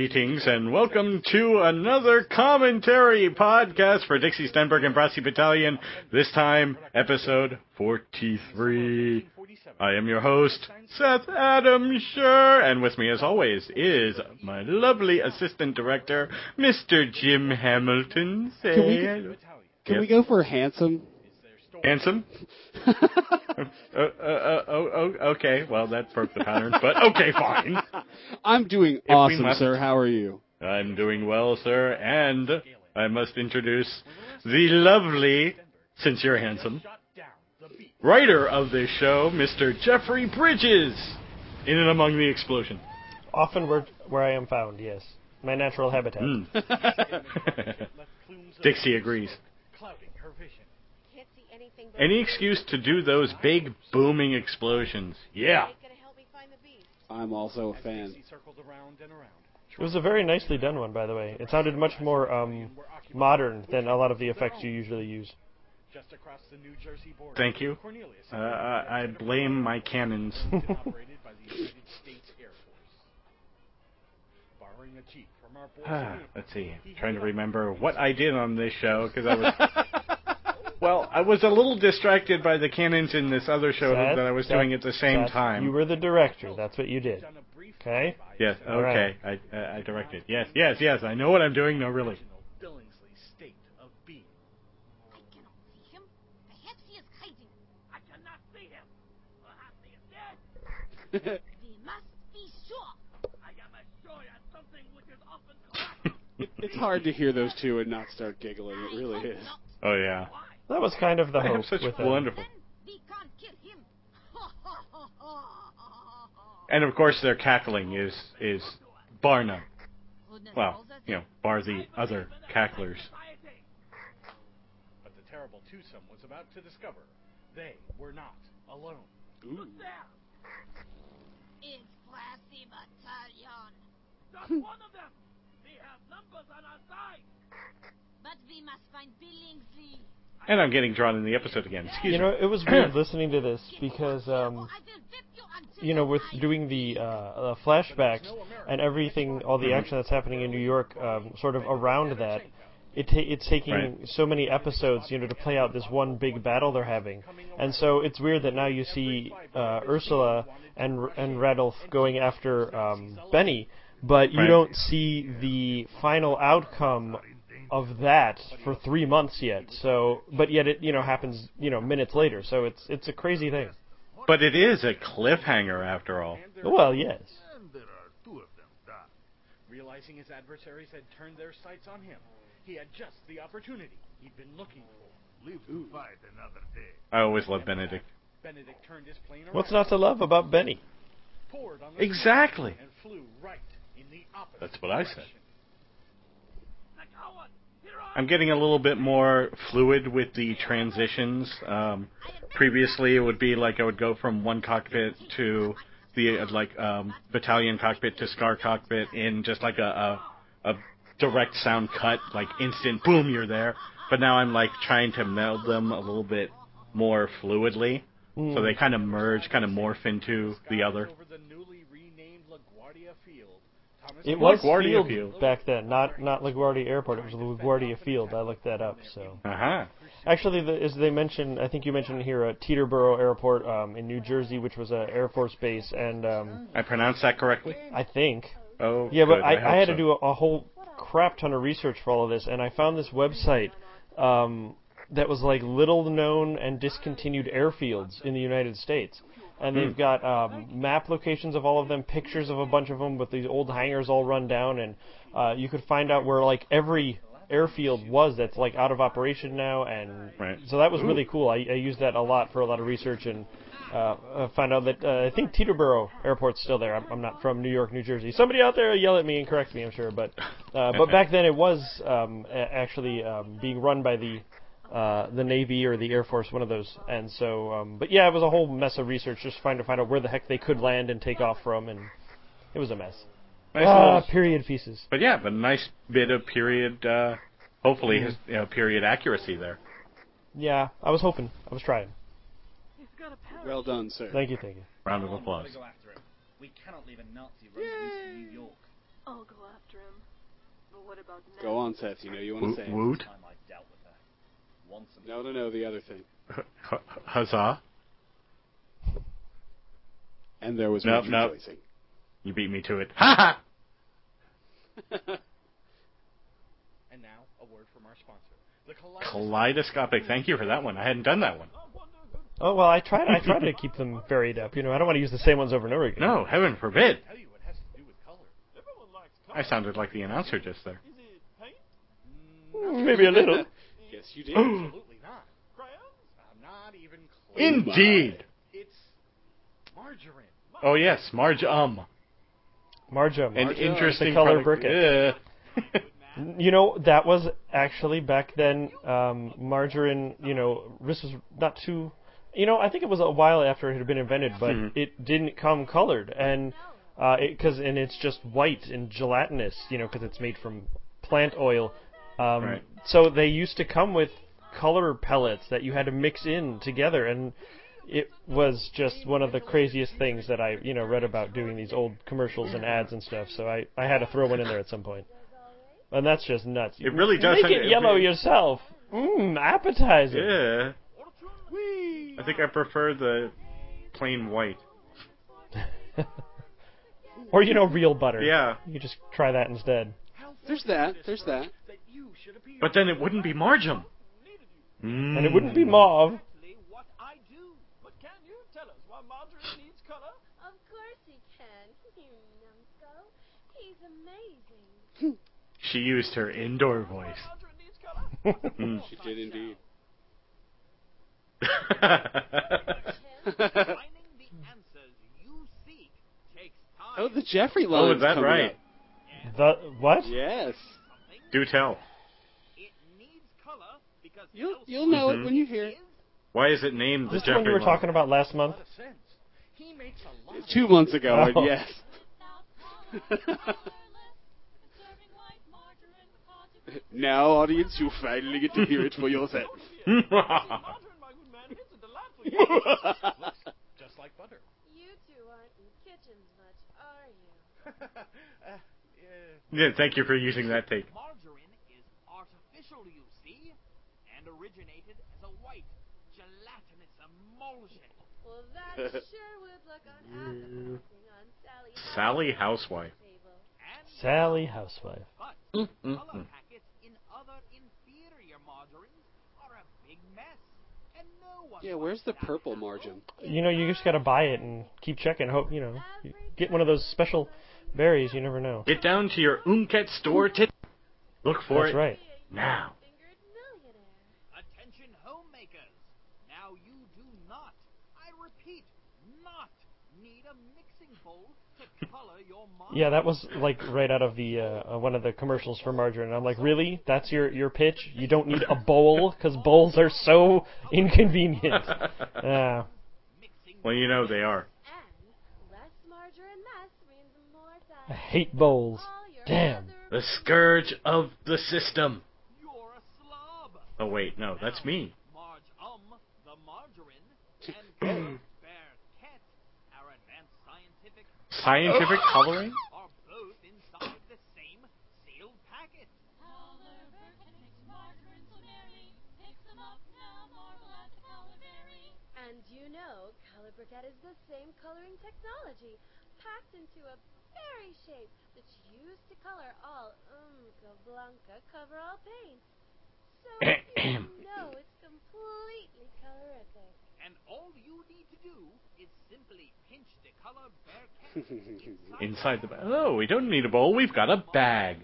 Greetings and welcome to another commentary podcast for Dixie Stenberg and Brassy Battalion. This time, episode 43. I am your host, Seth Adam Sher, and with me as always is my lovely assistant director, Mr. Jim Hamilton. Say Can we- Can we go for a handsome? Handsome? uh, uh, uh, oh, oh, okay, well that broke the pattern, but okay, fine. I'm doing we awesome, must- sir. How are you? I'm doing well, sir, and I must introduce the lovely, since you're handsome, writer of this show, Mr. Jeffrey Bridges, in and among the explosion. Often where where I am found, yes. My natural habitat. Mm. Dixie agrees. Can't see anything but Any excuse to do those big booming explosions. Yeah. Ain't gonna help me find the beast. I'm also a fan. It was a very nicely done one, by the way. It sounded much more um, modern than a lot of the effects you usually use. Just across the New Jersey border. Thank you. Cornelius, Uh, I I blame my cannons. operated by the United States Air Force. Borrowing a jeep from our boys Ah, Let's see. trying to remember what I did on this show because I was. Well, I was a little distracted by the cannons in this other show Seth, that I was Seth, doing at the same Seth, time. You were the director. That's what you did. on a brief Okay? Yes. All Okay. I I I directed. Yes. Yes. Yes. I know what I'm doing. No, really. original Billingsley state of being. I cannot see him. Perhaps he is hiding. I cannot see him. Perhaps he is dead. we must be sure. I am assured of something which is often. It's hard to hear those two and not start giggling. It really is. Oh yeah. That was kind of the I hope have such with wonderful. Then we can't kill him. And of course, their cackling is is bar none. Well, you know, bar the other cacklers. But the terrible twosome was about to discover they were not alone. Ooh. It's Brassy Battalion. Just one of them. We have numbers on our side. But we must find Billingsley. And I'm getting drawn in the episode again. Excuse me. You know, it was weird listening to this because, um, I will whip you know, with doing the uh, uh, flashbacks and everything, all the Mhm. action that's happening in New York, um, sort of around that, it ta- it's taking Right. so many episodes, you know, to play out this one big battle they're having, and so it's weird that now you see uh, Ursula and and Radolf going after um, Benny, but you Right. don't see the final outcome of that for three months yet. So, but yet it you know happens you know minutes later. So it's it's a crazy thing. But it is a cliffhanger after all. Well, yes. And there are two of them down. Realizing his adversaries had turned their sights on him, he had just the opportunity he'd been looking for. Live to fight another day. I always love Benedict. Benedict turned his plane around, What's not to love about Benny? poured on the Exactly. and flew right in the opposite That's what I said. direction. The coward. Here I I'm getting a little bit more fluid with the transitions. Um, previously, it would be like I would go from one cockpit to the uh, like um, battalion cockpit to Scar cockpit in just like a, a a direct sound cut, like instant boom, you're there. But now I'm like trying to meld them a little bit more fluidly, so they kind of merge, kind of morph into the other. Over the newly renamed LaGuardia Field, Thomas It was LaGuardia field, Field? back then, not not LaGuardia Airport. It was LaGuardia Field. I looked that up. So Uh huh. actually, the, as they mentioned, I think you mentioned here uh, Teterboro Airport um, in New Jersey, which was an Air Force base, and um, I pronounced that correctly. I think Oh, yeah, but good, I, hope I had so. to do a, a whole crap ton of research for all of this, and I found this website um, that was like little known and discontinued airfields in the United States. And Hmm. they've got um, map locations of all of them, pictures of a bunch of them with these old hangars all run down, and uh, you could find out where like every airfield was that's like out of operation now, and Right. so that was really cool. I, I used that a lot for a lot of research and uh, uh, found out that uh, I think Teterboro Airport's still there. I'm, I'm not from New York, New Jersey. Somebody out there will yell at me and correct me, I'm sure. But uh, but back then it was um, a- actually um, being run by the uh, the Navy or the Air Force, one of those. And so, um, but yeah, it was a whole mess of research just trying to find out where the heck they could land and take off from, and it was a mess. Nice Ah, little- period pieces. But yeah, but a nice bit of period, uh, hopefully, his, you know, period accuracy there. Yeah, I was hoping. I was trying. Well done, sir. Thank you, thank you. Round of applause. go. We cannot leave a Nazi running in New York. I'll go after him. But what about now? Go on, Seth. You know you want to say. it. Woot. Time I dealt with her. Once and No, no, no. The other thing. H- Huzzah! And there was Nope, much nope. rejoicing. You beat me to it. Ha ha! And now, a word from our sponsor. The Kaleidoscope. Kaleidoscopic. Thank you for that one. I hadn't done that one. Oh well, oh, I tried. I try to keep them varied up. You know, I don't want to use the same ones over and over again. No, heaven forbid. tell you it has to do with color. I sounded like the announcer just there. Maybe a little. yes, you did. Absolutely not. I'm not even close. Indeed. It's margarine. Oh yes, Marge um. Marjum. An interesting the color product. briquette. Yeah. You know, that was actually back then. Um, margarine. You know, this was not too. You know, I think it was a while after it had been invented, but Mhm. it didn't come colored, and uh, it because and it's just white and gelatinous. You know, because it's made from plant oil. Um, Right. So they used to come with color pellets that you had to mix in together, and it was just one of the craziest things that I, you know, read about doing these old commercials and ads and stuff. So I, I had to throw one in there at some. And that's just nuts. It really does Make sound- it yellow yourself. Mmm, appetizing. Yeah. I think I prefer the plain white. Or you know, real butter. Yeah. You just try that instead. There's that. There's that. That you should appear. But then it wouldn't be margin. And it wouldn't be mauve. Exactly what I do. But can you tell us why margarine needs color? Of course he can. You numbskull. He's amazing. She used her indoor voice. Margarine needs color. Mm. She did indeed. Finding the answers you seek takes time. oh, the Jeffrey love. oh, line's is that right? up. The what? Yes. Do tell. It needs color because You'll you'll know Mhm. it when you hear it. Why is it named Is the this the one you were talking about last month? lot of sense. He makes a lot Two months ago, and Oh. yes. now, audience, you finally get to hear it for yourself. margarine, my good man, it's a delightful. just like butter. You two aren't in kitchens much, are you? uh, yeah. yeah, thank you for using that take. Margarine is artificial, you see, and originated as a white, gelatinous emulsion. Well, that sure would look unappetizing on Sally. Sally Housewife. Sally Housewife. But Mm-hmm. color packets in other inferior margarines are a big mess. And no one Yeah, where's the purple margin? You know, you just gotta buy it and keep checking. Hope you know, you get one of those special berries. You never know. Get down to your Umket store to look for That's it right. now. Fingered millionaire. Attention homemakers. Now you do not, I repeat, not need a mixing bowl to color your margarine. Yeah, that was like right out of the uh, uh, one of the commercials for margarine. I'm like, really? That's your your pitch? You don't need a bowl because bowls are so inconvenient. Uh, Well, you know they are. And less margarine mess means more I hate bowls. Damn. The scourge of the system. You're a slob. Oh wait, no, that's me. Marge um, the margarine, and Color Bear Cat, our advanced scientific, Scientific coloring? are both inside the same sealed packet. And you know, Color Briquette is the same coloring technology, packed into a berry shape that's used to color all Umca Blanca coverall paints. So you know it's completely colorific. And all you need to do is simply pinch the Color Bear Cat Inside the bag. Oh, we don't need a bowl. We've got a bag.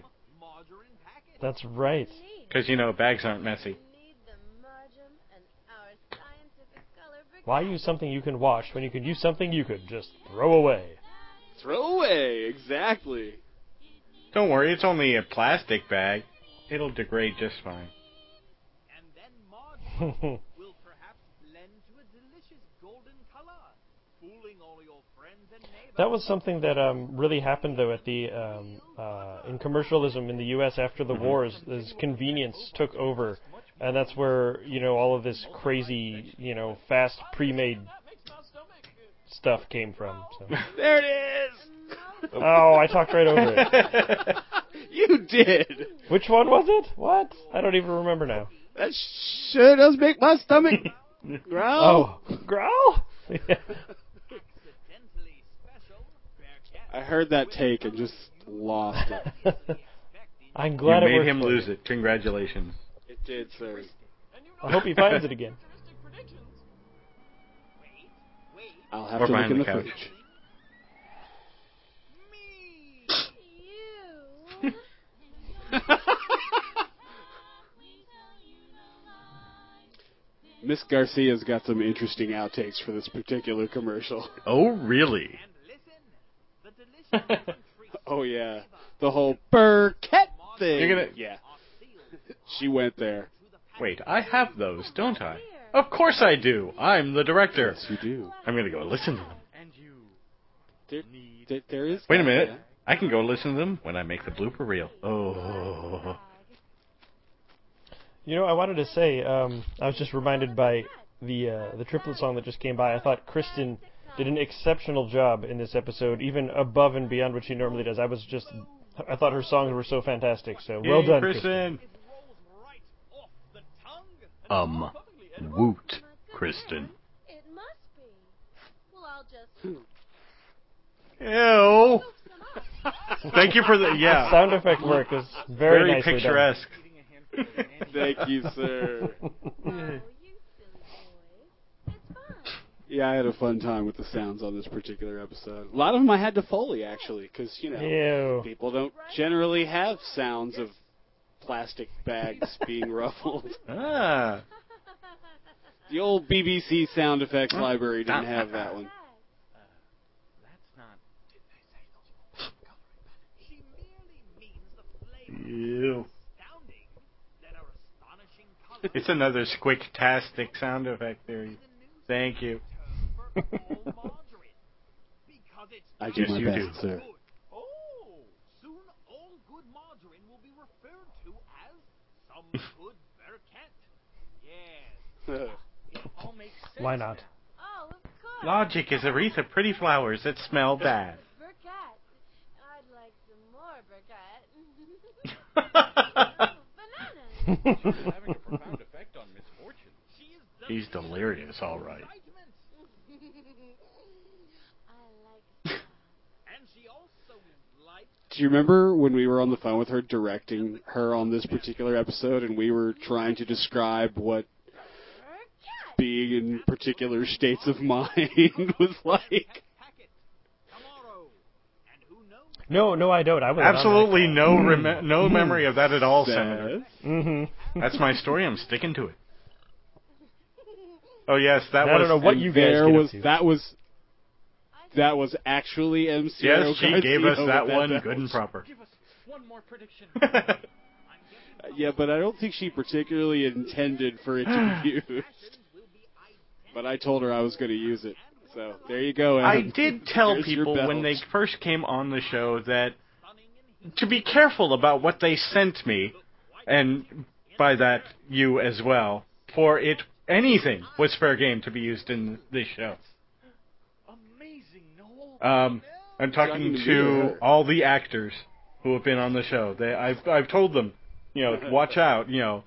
That's right. Because you know bags aren't messy. Need the margin and our scientific color briquette. Why use something you can wash when you could use something you could just throw away? Throw away, exactly. Don't worry, it's only a plastic bag. It'll degrade just fine. And then margarine will perhaps blend to a delicious golden color, fooling all your friends and neighbors. That was something that um, really happened though at the um, uh, in commercialism in the U.S. after the wars. As convenience took over, and that's where you know all of this crazy you know fast pre-made That makes my stomach. stuff came from. So. There it is. Oh, I talked right over it. You did. Which one was it? What? I don't even remember now. That sure does make my stomach growl. Oh, growl? Yeah. Accidentally special. Bearcat. I heard that take and just lost it. I'm You glad it made him for you. lose it. Congratulations. It did, sir. I hope he finds it again. Wait, wait. I'll have Or to look behind in the the couch. fridge. Miss Garcia's got some interesting outtakes for this particular commercial. Oh, really? And listen, the delicious country Oh yeah, the whole Burkett thing. You're gonna- yeah, she went there. Wait, I have those, don't I? Of course I do. I'm the director. Yes, you do. I'm gonna go listen to them. And you There, there, there is. Wait a minute. I can go listen to them when I make the blooper reel. Oh. You know, I wanted to say, um, I was just reminded by the uh, the triplet song that just came by. I thought Kristen did an exceptional job in this episode, even above and beyond what she normally does. I was just, I thought her songs were so fantastic. So well Yay, done, Kristen. It rolls right off the tongue. Um, woot, Kristen. It must be. Well, I'll just Ew. scoop some up. Thank you for the yeah. Sound effect work is very, Very nicely picturesque. Eating Thank you, sir. Oh, you silly boys. It's fun. Yeah, I had a fun time with the sounds on this particular episode. A lot of them I had to foley actually, because you know. Ew. people don't generally have sounds of plastic bags being ruffled. Ah. The old BBC sound effects library didn't have that one. That's not. She merely means the flavor Ew. astounding that our astonishing color It's another squick-tastic sound effect there. Thank you. for all margarine. Because it's I do Yes, my you best, do. sir. Oh, soon all good margarine will be referred to as some good Yes, It all makes sense. Why not? Oh, of course. Logic is a wreath of pretty flowers that smell bad. Burkett. I'd like some more Burkett. He's delirious, all right. excitement. I like some. And she also likes Do you remember when we were on the phone with her directing her on this particular episode and we were trying to describe what being in particular states of mind was like? packet tomorrow. And who knows? No, no, I don't. I was Absolutely no rem- no memory of that at all, Senator. Mm-hmm. That's my story. I'm sticking to it. Oh yes, that I was. don't know what you guys there get was to. that was that was actually MC. Yes, she Garcia gave us with that one belch. good and proper. Give us one more prediction. Yeah, but I don't think she particularly intended for it to be used. But I told her I was going to use it. So there you go. Adam. I did tell Here's people when they first came on the show that to be careful about what they sent me, and by that you as well, for it anything was fair game to be used in this show. Amazing, Um, I'm talking to all the actors who have been on the show. They, I've I've told them, you know, watch out, you know,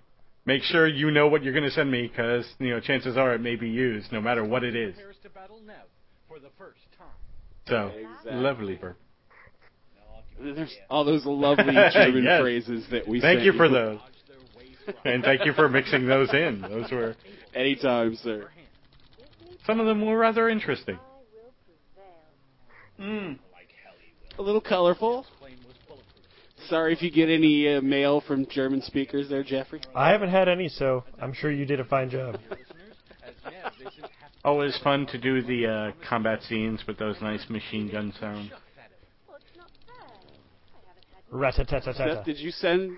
make sure you know what you're going to send me because you know chances are it may be used no matter what it is. To battle Nev for the first time. So Exactly. lovely, Burp. There's all those lovely German Yes. phrases that we Thank sent you for those, Dodge their way from and thank you for mixing those in. Those were Anytime, sir. some of them were rather interesting. I. Mm. A little colorful. Plane was bulletproof. Sorry if you get any uh, mail from German speakers there, Jeffrey. I haven't had any, so I'm sure you did a fine job. Listeners, as Nev isn't half Always fun to do the uh, combat scenes with those nice machine gun sounds. shucks at it. Well, it's not fair. I haven't had Seth, did you send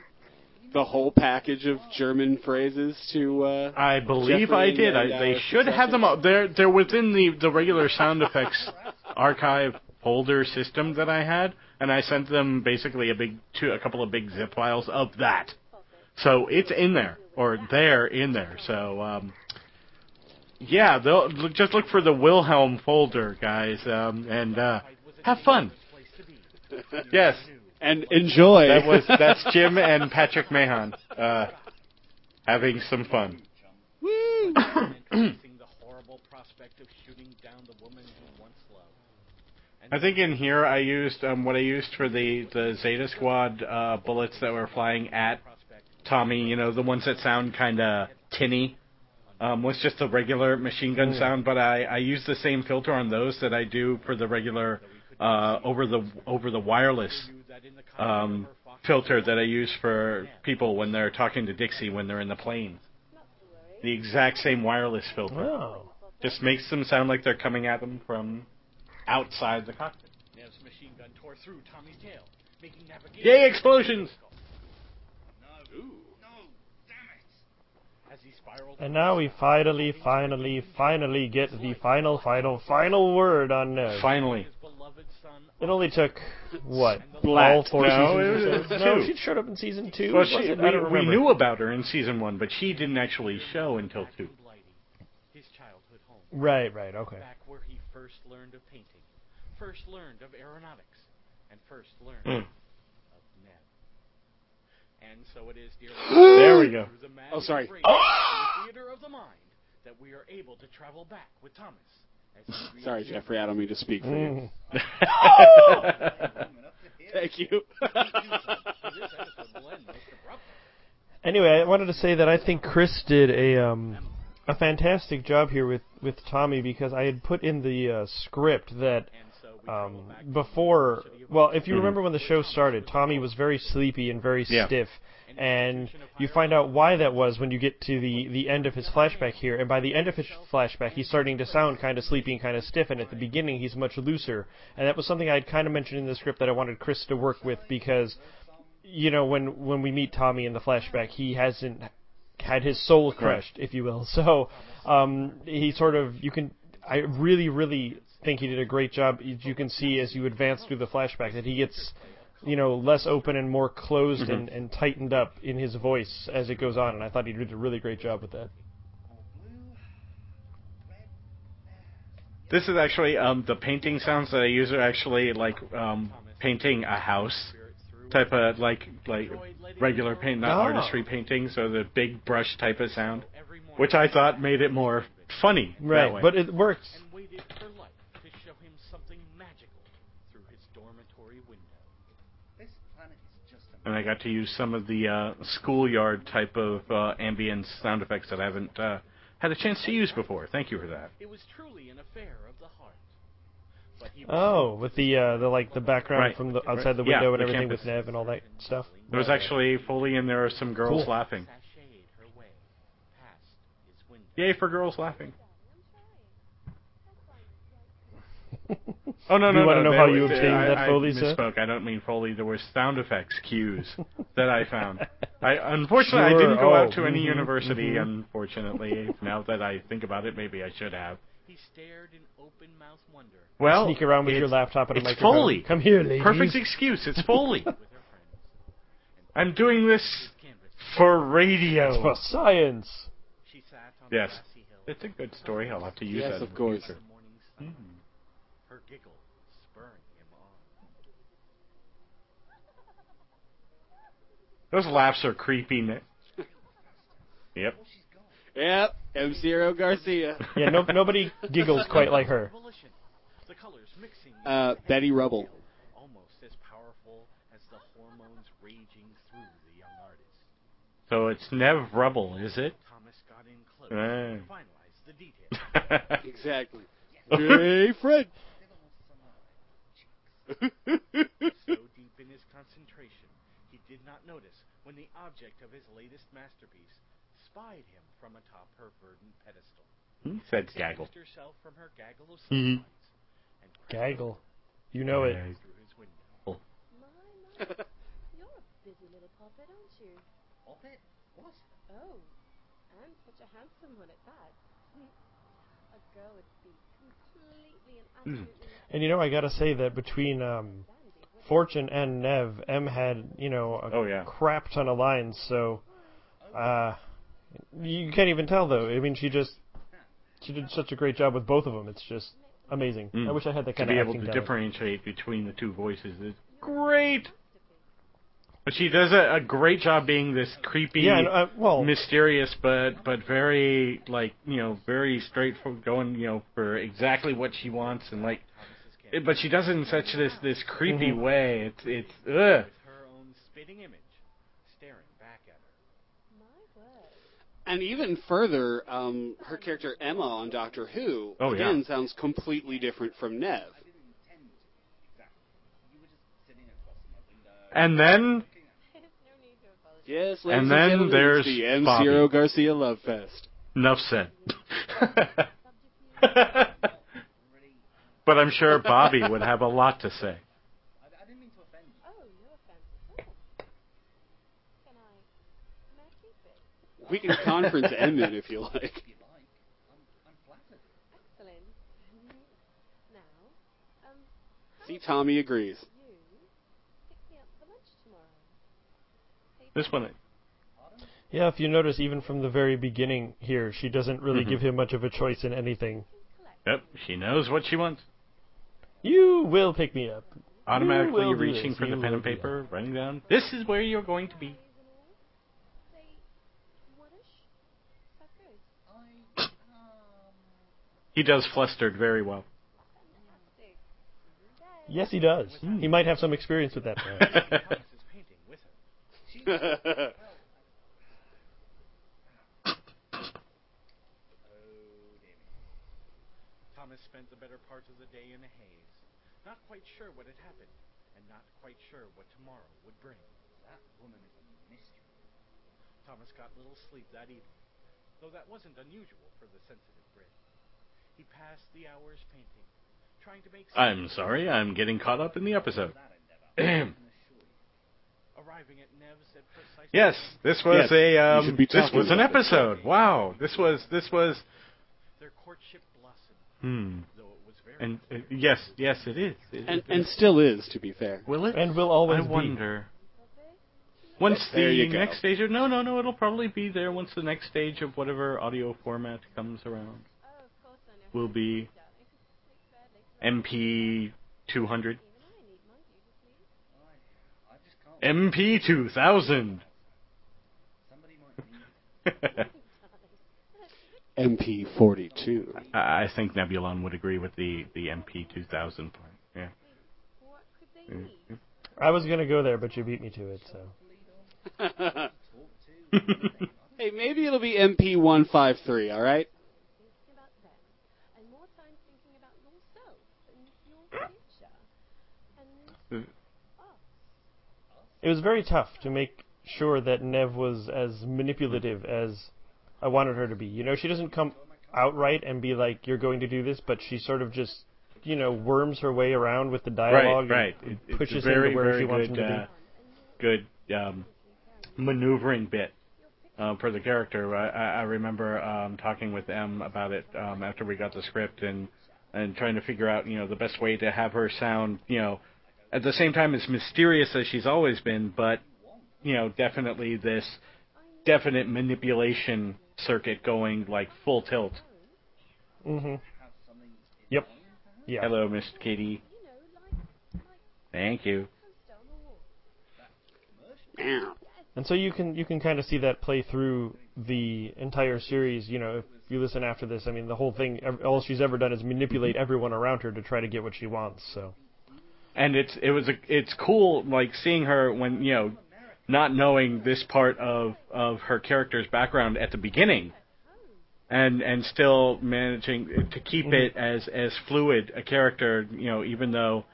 the whole package of German phrases to? Uh, I believe Jeffrey I and, did. uh, I, they should have them. All. They're they're within the the regular sound effects archive folder system that I had, and I sent them basically a big two a couple of big zip files of that. So it's in there or they're in there. So um, yeah, they'll just look for the Wilhelm folder, guys, um, and uh, have fun. Place to be. Yes, And enjoy. that was that's Jim and Patrick Mahon uh, having some fun. Woo! I think in here I used um, what I used for the the Zeta Squad uh, bullets that were flying at Tommy. You know, the ones that sound kind of tinny. Um, was just a regular machine gun sound, but I, I use the same filter on those that I do for the regular uh, over the over the wireless um, filter that I use for people when they're talking to Dixie when they're in the plane. The exact same wireless filter. Oh. Just makes them sound like they're coming at them from outside the cockpit. Nev's machine gun tore through Tommy's tail, making navigation. Yay, explosions! As he spiraled And now we finally, finally, finally get the final, final, final word on Nev. Finally. his beloved son It only took what Black. all four No, seasons or so? No, she showed up in season two. Well, she, we, we knew about her in season one, but she didn't actually show until two. His childhood home, Right, right, okay. back where he first learned of painting, first learned of aeronautics, and first learned Mm. of Nev. And so it is, dear There we go. the Oh, sorry. vibration in the theater of the mind that we are able to travel back with Thomas. Sorry, Jeffrey, I don't mean to speak for you. Mm. Thank you. for this episode will end most abruptly. Anyway, I wanted to say that I think Chris did a um, a fantastic job here with, with Tommy because I had put in the uh, script that And so we travel um, before. the University of Well, if you Mhm. remember when the show started, Tommy was very sleepy and very Yeah. stiff, and you find out why that was when you get to the the end of his flashback here. And by the end of his flashback, he's starting to sound kind of sleepy and kind of stiff. And at the beginning, he's much looser. And that was something I had kind of mentioned in the script that I wanted Chris to work with because, you know, when when we meet Tommy in the flashback, he hasn't had his soul crushed, if you will. So um, he sort of you can. I really, really think he did a great job. You can see as you advance through the flashback that he gets, you know, less open and more closed and, and tightened up in his voice as it goes on. And I thought he did a really great job with that. This is actually um, the painting sounds that I use are actually like um, painting a house type of like like regular paint, not Oh. artistry painting. So the big brush type of sound, which I thought made it more funny. that Right, way. but it works. and waited for light to show him something magical through his dormitory window. This planet is just a and I got to use some of the uh, schoolyard type of uh, ambient sound effects that I haven't uh, had a chance to use before. Thank you for that. It was truly an affair of the heart. But he Oh, with the uh, the like the background Right. from the outside the Yeah, window and the everything campus. with Nev and all that stuff. There was actually Foley and there are some girls Cool. laughing. sashayed her way past his window. Yay for girls laughing. Oh no no you wanna no! know how you obtained I, that I Foley, sir? misspoke. I don't mean Foley. There were sound effects cues that I found. I unfortunately I didn't go oh, out to any mhm, university. mhm. Unfortunately, now that I think about it, maybe I should have. He stared in open mouthed wonder Well, Sneak around with your laptop and a microphone. Foley. Come here, ladies. Perfect excuse. It's Foley. with her friends. I'm doing this for radio. For science. She sat on Yes. the hill. It's a good story. I'll have to use Yes, that. of course. future. The. Mm. Her giggle spurring him on. Those laughs are creepy. Nick. Yep. Yep, M. Zero Garcia. Yeah, no, nobody giggles quite like her. Volition. The colors mixing Uh, Betty Rubble. almost as powerful as the hormones raging through the young artist. So it's Nev Rubble, is it? Thomas got in close and finalized the details. Exactly. Hey, Fred. so deep in his concentration, he did not notice when the object of his latest masterpiece spied him from atop her verdant pedestal. he said gaggle. Distanced herself from her gaggle of Mhm. satellites and crept Gaggle. You know it. Yeah. through his window. My, my. You're a busy little puppet, aren't you? Puppet? What? Oh, and such a handsome one at that. a girl would be completely and you know, I gotta say that between um, Fortune and Nev, M had you know a Oh, yeah. crap ton of lines. So uh, you can't even tell though. I mean, she just she did such a great job with both of them. It's just amazing. Mm. I wish I had that To kind be able to talent. differentiate between the two voices is great. But she does a, a great job being this creepy, Yeah, and, uh, well, mysterious, but but very like you know very straightforward, going you know for exactly what she wants and like. it- But she does it in such this this creepy Mhm. way. It's it's ugh. Her own spitting image staring back at her. My. And even further, um, her character Emma on Doctor Who Oh, yeah. again sounds completely different from Nev. I didn't intend to. Exactly. You were just sitting across from my window. And then There's no need to apologize. Yes, And then gentlemen, there's the M. Zero Garcia Love Fest. enough said. But I'm sure Bobby would have a lot to say. I, I didn't mean to offend you. Oh, no offense at all. Can I? Can I keep it? We can conference Emmett if you like. If you like. I'm, I'm flattered. Excellent. now, um, See, Tommy agrees. about you pick me up for lunch tomorrow? Hey, This one, yeah. If you notice, even from the very beginning here, she doesn't really Mhm. give him much of a choice in anything. yep, she knows what she wants. You will pick me up. Automatically do reaching for the pen and paper, writing down. This is where you're going to be. Say, what-ish? Is that good? I, He does flustered very well. Yes, he does. He might have some experience with that. perhaps. Thomas's painting with her. oh dear me. Thomas spent the better part of the day in a haze, not quite sure what had happened, and not quite sure what tomorrow would bring. That woman is a mystery. Thomas got little sleep that evening, though that wasn't unusual for the sensitive Brit. He passed the hours painting, trying to make I'm sorry, I'm getting caught up in the episode. Yes, this was Yes, a um, this was an about this. episode. Wow, this was this was their courtship blossomed, hmm. though it was very And uh, yes, yes, it is. It and is. and still is, to be fair. will it? and will always I be. wonder. Once There the you go. next stage of no, no, no, it'll probably be there once the next stage of whatever audio format comes around. Oh, of course Will be Darling. Later, later. MP 200, MP2000. MP42. I, I think Nebulon would agree with the, the MP2000 point. Yeah. I was going to go there, but you beat me to it, so. hey, maybe it'll be MP153, all right? It was very tough to make sure that Nev was as manipulative as I wanted her to be. You know, she doesn't come outright and be like, "You're going to do this," but she sort of just, you know, worms her way around with the dialogue right, right. and It, it's pushes very, him to where very she wants good, him to uh, good um, maneuvering bit uh, for the character. I, I I remember um, talking with Em about it um, after we got the script and and trying to figure out, you know, the best way to have her sound, you know, at the same time as mysterious as she's always been, but you know, definitely this definite manipulation circuit going like full tilt. hmm. Yep. Yeah. Hello, Miss Katie. You know, like, like Thank you. poster on the wall. And so you can you can kind of see that play through the entire series. You know, if you listen after this, I mean, the whole thing, all she's ever done is manipulate everyone around her to try to get what she wants. So and it's it was a, it's cool like seeing her when you know not knowing this part of of her character's background at the beginning and and still managing to keep it mm-hmm. as as fluid a character you know even though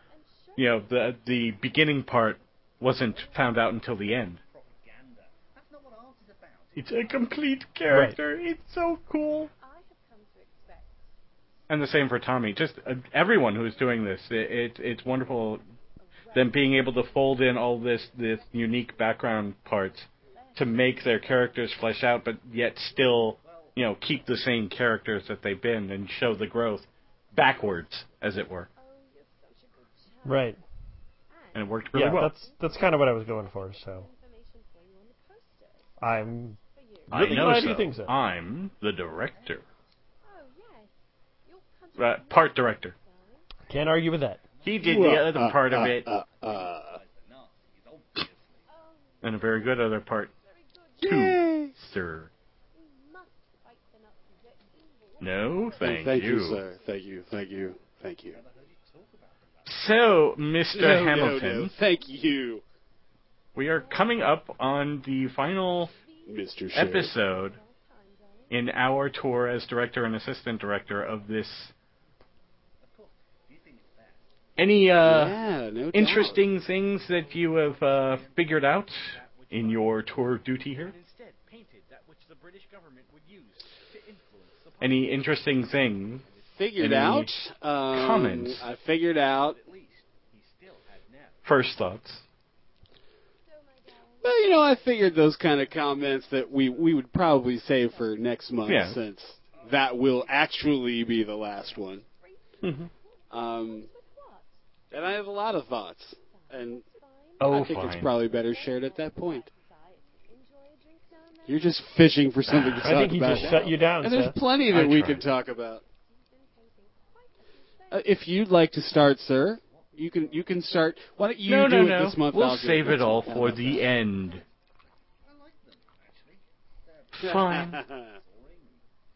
you know the the beginning part wasn't found out until the end. Propaganda. That's not what art is about. it's a complete character. It's so cool I have come to expect. And the same for Tommy. Just uh, everyone who's doing this, it, it it's wonderful. Them being able to fold in all this this unique background parts to make their characters flesh out, but yet still, you know, keep the same characters that they've been and show the growth backwards, as it were. You're such a good child. right, And it worked really yeah, well. that's that's kind of what I was going for. So Information for you on the posters. I'm you. I know glad so. you think so. I'm the director, Oh, yes. You'll come to uh, part director. can't argue with that. He did the other part of it. Uh, uh, And a very good other part, too, Yay! sir. We must fight the Nazis. They're evil. No, thank, you. Thank you, sir. Thank you. Thank you. Thank you. So, Mr. No, no, Hamilton, no. Thank you, we are coming up on the final Mr. Episode in our tour as director and assistant director of this. Any uh, yeah, no doubt. interesting things that you have uh, figured out in your tour of duty here? But instead painted that which the British government would use to influence the public. Any interesting thing? Figured Any out. Um, comments? I figured out. At least he still had Nev. First thoughts. So, my darling, Well, you know, I figured those kind of comments that we we would probably save for next month, Yeah. since that will actually be the last one. Mhm. Um, with what? And I have a lot of thoughts, and Oh, I think fine. it's probably better shared at that point. Society. Enjoy a drink now and then. You're just fishing for something to talk about. I think he about. just shut you down, and there's Seth. plenty that I we tried. can talk about. Been painting quite a few Uh, if you'd like to start, sir, you can you can start. Why don't you no, do no, it no. this month? we'll I'll save next it all month. For the end. Fine.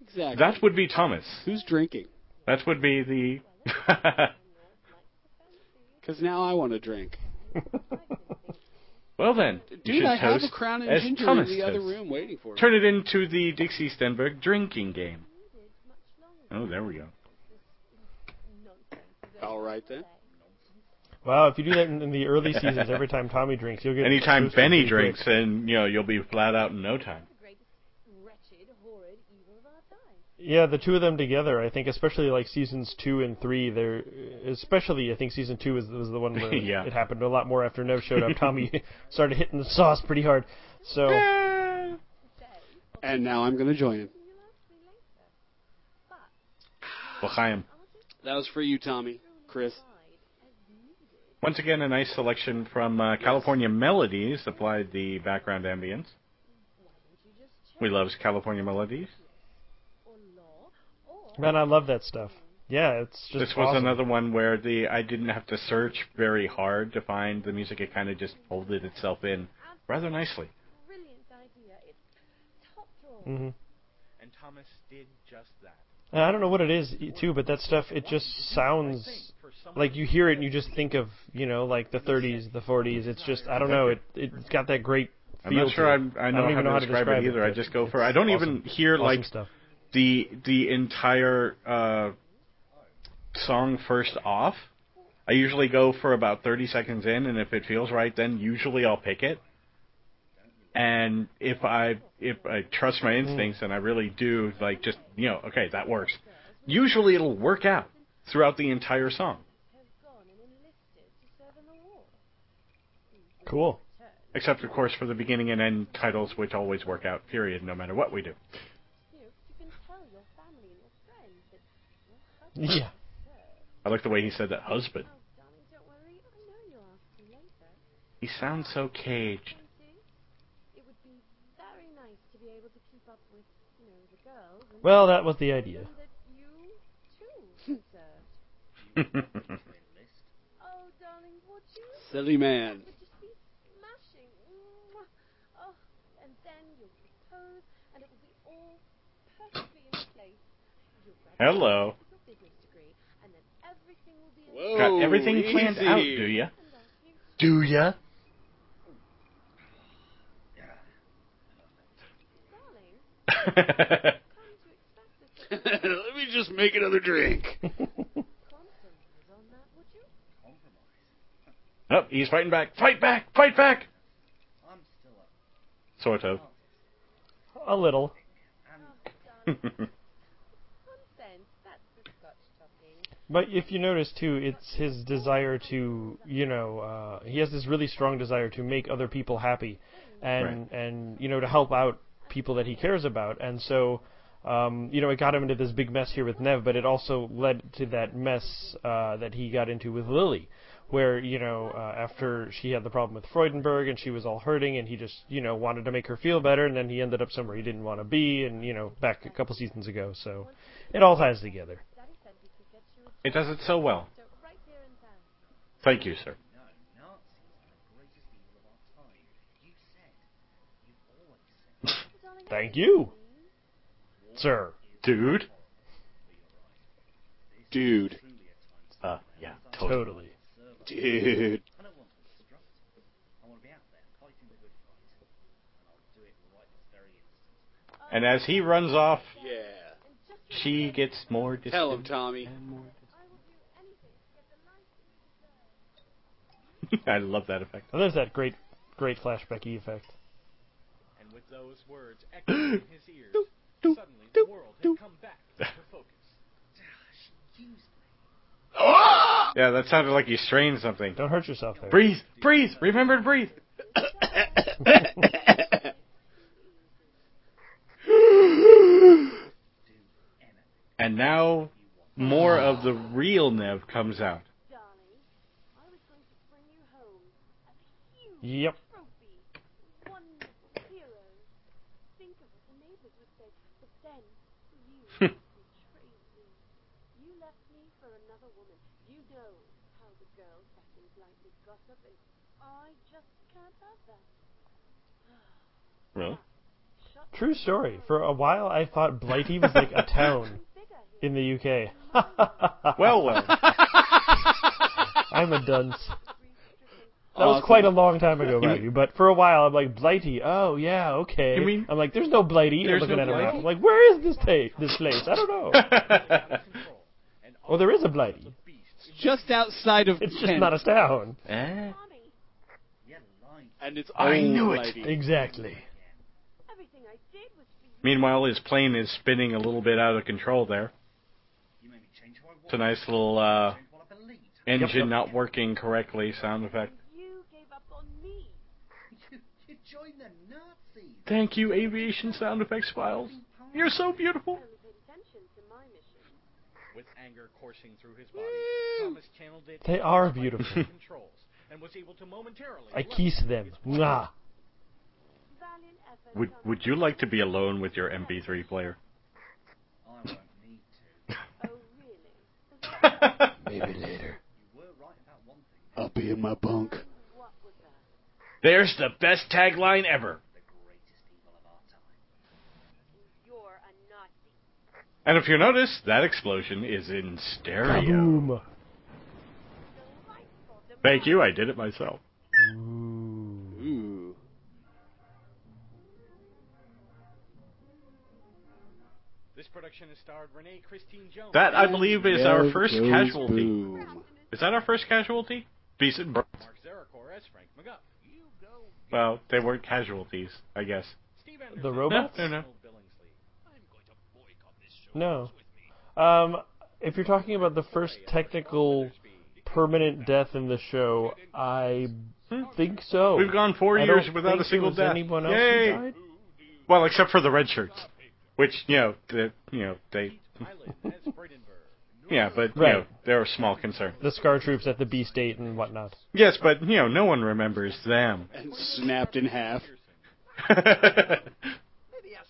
exactly. That would be Thomas. Who's drinking? That would be the. Because now I want to drink. well then, you Dude, should I have a toast crown and as ginger Thomas in the other room waiting for me. Turn it into the Dixie Stenberg drinking game. Needed much longer. Oh, there we go. All right then. Wow, if you do that in, in the early seasons, every time Tommy drinks, you'll get Anytime toasted Benny drinks, quick. and you know you'll be flat out in no time. The greatest wretched, horrid evil of our time. Yeah, the two of them together, I think, especially like seasons two and three, they're especially I think season two was was the one where Yeah. it happened a lot more after Nev showed up. Tommy started hitting the sauce pretty hard. So And now I'm going to join him. you'll ask me later. But L'chaim. That was for you, Tommy. Chris. tried as needed. Once again, a nice selection from uh, California Melodies applied the background ambience. Why don't you just check We love California Melodies. Or law or man, I love that stuff. Yeah, it's just this was awesome. another one where the I didn't have to search very hard to find the music. It kind of just folded itself in rather nicely. brilliant idea. It's top drawer. hmm And Thomas did just that. I don't know what it is too, but that stuff it just sounds like you hear it and you just think of you know like the 30s, the 40s. It's just I don't know. It it's got that great I'm not sure to it. I'm, I know don't how, even to know how to describe, describe it either. I just go for. I don't awesome. even hear Awesome like stuff. The the entire uh, song first off. I usually go for about 30 seconds in, and if it feels right, then usually I'll pick it. And if I if I trust my instincts and I really do like just you know okay that works, usually it'll work out throughout the entire song. Have gone and enlisted to serve in the war. Cool. Except of course for the beginning and end titles, which always work out. Period. No matter what we do. You know, you can tell your family and your friends that your husband Yeah. I like the way he said that husband. Oh, darling, don't worry. I know you'll ask me later. He sounds so caged. Don't you? It would be very nice to be able to keep up with, you know, the girls. And Well, that was the idea. and that you too served. Oh, darling, would you? Silly man. would Whoa. Got everything planned out, do ya? You Do ya? darling, come to expect us to Let me just make another drink. compromise on that, would you? oh, he's fighting back. Fight back! Fight back! I'm still up. Sort of. A little. Oh, darling, nonsense. That's the Scotch talking. But if you notice too, it's his desire to, you know, uh, he has this really strong desire to make other people happy, and and you know to help out people that he cares about, and so. Um, you know, it got him into this big mess here with Nev, but it also led to that mess uh, that he got into with Lily, where you know uh, after she had the problem with Freudenberg and she was all hurting, and he just you know wanted to make her feel better, and then he ended up somewhere he didn't want to be, and you know back a couple seasons ago. So it all ties together. Daddy said we could get you a It does it so well. job right here in town. Thank you, sir. No, Nazis are the greatest evil of our time. You said Thank you, sir. Dude. Dude. Uh, yeah, totally. Totally. Dude. I don't want to obstruct. I want to be out there fighting the good fight. And I'll do it right this very instant. And as he runs off, Yeah. she gets more distant. Tell him, Tommy. and more I will do anything to get the life you deserve. distant. I love that effect. And there's that great, great flashbacky effect. And with those words echoing in his ears, suddenly the world had come back into focus. Yeah, that sounded like you strained something. Don't hurt yourself there. Breathe, breathe. Remember to breathe. and now more of the real Nev comes out. Darling, I was going to bring you home a huge Yep. trophy. Wonderful hero. Think of what the neighbors would say. But then, you betrayed me. You left me for another woman. You know how the girls back in Blighty I just can't have. Really? True story. For a while, I thought Blighty was like a town in the UK. Well, well. I'm a dunce. That was quite a long time ago, You mind you. But for a while, I'm like Blighty. Oh yeah, okay. You mean- I'm like, there's no Blighty. I'm There's looking no at a map. Blighty? I'm like, where is this ta- this place? I don't know. oh, there is a Blighty. Just outside of It's just Kent. not a town. eh? Tommy, Yeah, lying. And it's I knew it. lady. Exactly. everything I did was for you. Meanwhile, his plane is spinning a little bit out of control there. You made me change who I was. It's a nice little uh, Change what engine yep. not working correctly sound effect. You gave up on me. You, you joined the Nazis. Thank you, aviation sound effects files. You're so beautiful. Only paid attention to my mission. With anger coursing through his body, Thomas channeled it. They are beautiful. controls and was able to momentarily. I kiss them. his Mwah. Would Would you like to be alone with your MP3 player? Oh, I won't need to. Oh, really? Maybe later. You were right about one thing. I'll be in my bunk. What was that? There's the best tagline ever. The greatest evil of our time. You're a Nazi. And if you notice, that explosion is in stereo. Kaboom. Thank you, I did it myself. Ooh. Ooh. This production has starred Renee Christine Jones. That, I believe, is our first casualty. boom. Is that our first casualty? Decent. bro- Mark Zarakor as Frank McGuff. You go. Well, they weren't casualties, I guess. The robots? No, no, no. Arnold Billingsley. I'm going to boycott this show. No. Um, if you're talking about the first technical permanent death in the show, I think so. We've gone four I years without a single death. Anyone else Yay! who died? Well, except for the red shirts, which you know, the, you know, they, Pilot as Bradenberg. yeah, but you know, they're a small concern. The Scar troops at the B State and whatnot. Yes, but you know, no one remembers them. And snapped in half. Maybe I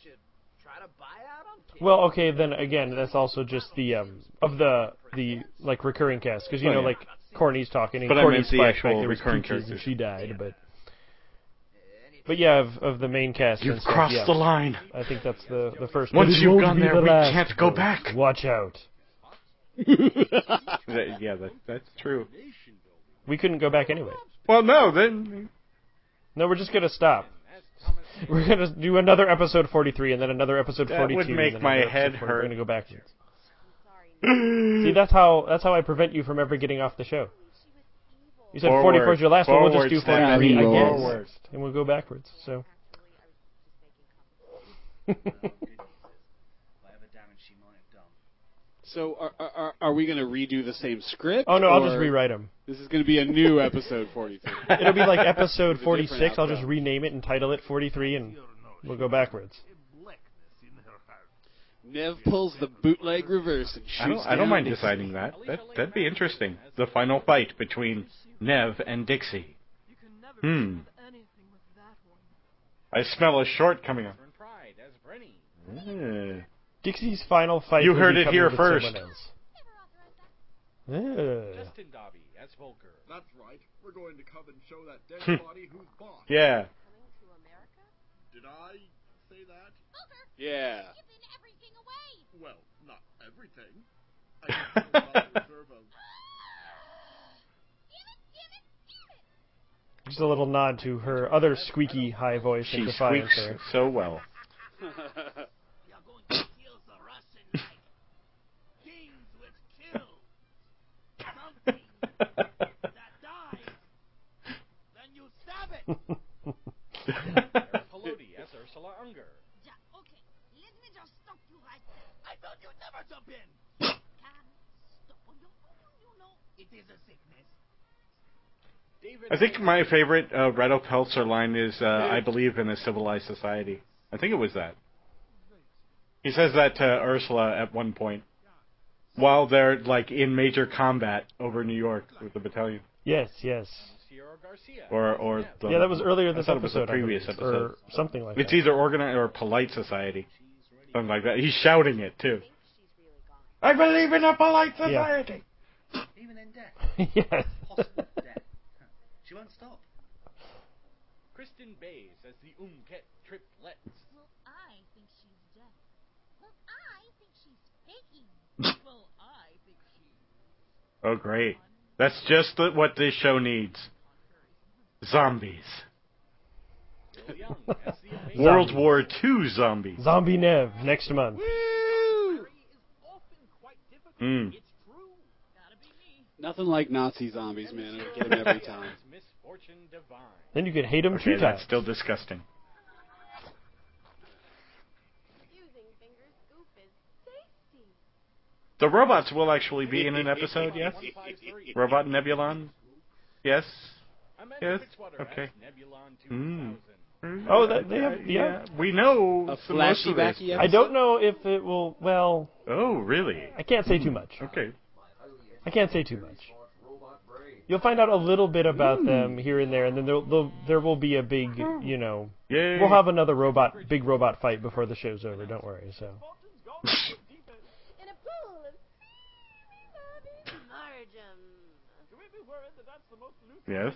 should try to buy out on King. Well, okay, then again, that's also just the um of the the like recurring cast because you Oh, know yeah. like Corny's talking and But I meant Corny's the flashback actual there was recurring Peaches and characters. she died, but but yeah, of, of the main cast. You've and stuff, crossed yeah. the line. I think that's the the first. Once But it you've won't gone be there, the we last, can't go folks. back. Watch out. That- yeah, that, that's true. We couldn't go back anyway. Well, no, then No, we're just gonna stop. As Thomas We're gonna do another episode 43 and then another episode 42. That 42. would and make then my head episode 40. We're gonna go back Sorry. See, that's how that's how I prevent you from ever getting off the show. You said Forward. 44 is your last one. We'll just do Forward, 43 again, Forward. and we'll go backwards. So. Whatever damage she might have done. So are, are- are, are we going to redo the same script? Oh no, I'll just rewrite them. This is going to be a new episode 43. It'll be like episode 46. I'll just rename it and title it 43, and we'll go backwards. A blackness in her heart. Nev pulls the bootleg reverse and shoots I don't, I don't mind Dixie. deciding that. that. That'd be interesting. The final fight between Nev and Dixie. You can never Hmm. achieve anything with that one. I smell a short coming up. Catherine Pride as Brenny. Eh. Dixie's final fight. You heard it here first. Yeah. Justin Dobby as Volker. That's right. We're going to come and show that Hmm. dead body who's boss. Yeah. Coming to America? Did I say that? Walter, Yeah. you've everything away. Well, not everything. I just know about the reserve of Damn it, damn it, damn it. Just a little nod to her other squeaky high voice She in defiance squeaks there. so well. You're going to kill the Russian like kings with kills. Something that dies. Then you stab it. Pelodi as Ursula Unger. Ja, okay, let me just stop you right there. I thought you'd never jump in. Can stop on your own, you know. It is a sickness. David I think my favorite uh, Redo Peltzer line is uh, "I believe in a civilized society." I think it was that. He says that to Ursula at one point while they're like in major combat over New York with the battalion, Yes, yes. Sierra Garcia. or or the, Yeah, that was earlier I this thought it was episode. the previous believe, episode. or something like It's that. It's either organized or polite society, something like that. He's shouting it too. I believe in a polite Yeah. society. Even in death. yes. Possible death. She won't stop. Kristen Bays as the Umket triplets. Well, I think she's dead. Well, I think she's faking. Well, I think she. Oh, great! That's just the, what this show needs. Zombies. Bill Young as the amazing World War II zombies. Zombie Nev next month. Harry is often quite difficult. Mm. It's true. Gotta be me. Nothing like Nazi zombies, man. It'll get him every time. Misfortune Divine. Then you could hate them Okay, two that's times. still disgusting. Using finger scoop is tasty. The robots will actually be in an episode, yes? Robot Nebulon? Yes? Yes, okay. as Nebulon. 2000. Hmm. Oh, that- they have- yeah. We know A some most flashy of this. I don't know if it will. Well, Oh, really? I can't say too much. Okay. I can't say too much. You'll find out a little bit about them here and there, and then there'll, there'll, be a big, you know, Yay. we'll have another robot, big robot fight before the show's over. Don't worry. So, In a pool of steamy loving margin. Yes.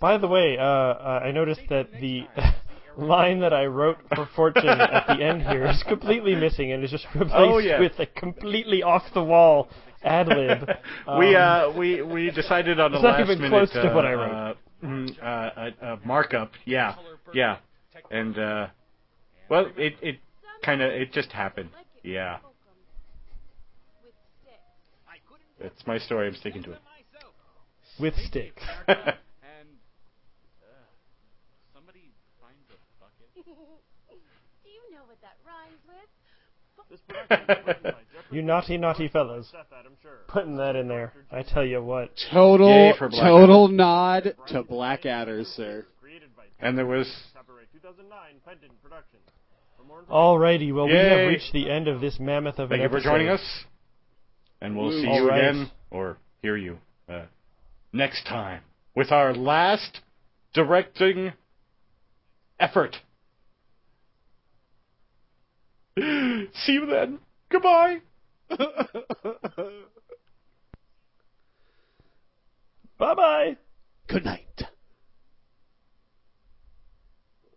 By the way, uh, uh, I noticed that the line that I wrote for Fortune at the end here is completely missing and is just replaced Oh, yeah. with a completely off the wall ad lib. we Um, uh we we decided on a It's not last even minute close to uh, what I wrote. Uh, mm, uh, uh, uh, markup. Yeah, yeah, and uh, well, it it kind of it just happened. Yeah, poke 'em with sticks. I couldn't it's my story. I'm sticking to it. with sticks. and uh, somebody finds a bucket. Do you know what that rhymes with? You naughty, naughty fellas. Putting that in there. I tell you what. Total, Yay for Black total nod to Blackadder, sir. And there was Alrighty, well, we have reached the end of this mammoth of thank an you for joining us, and we'll see All you right. again or hear you uh, next time with our last directing effort. See you then. Goodbye. Bye bye. Good night.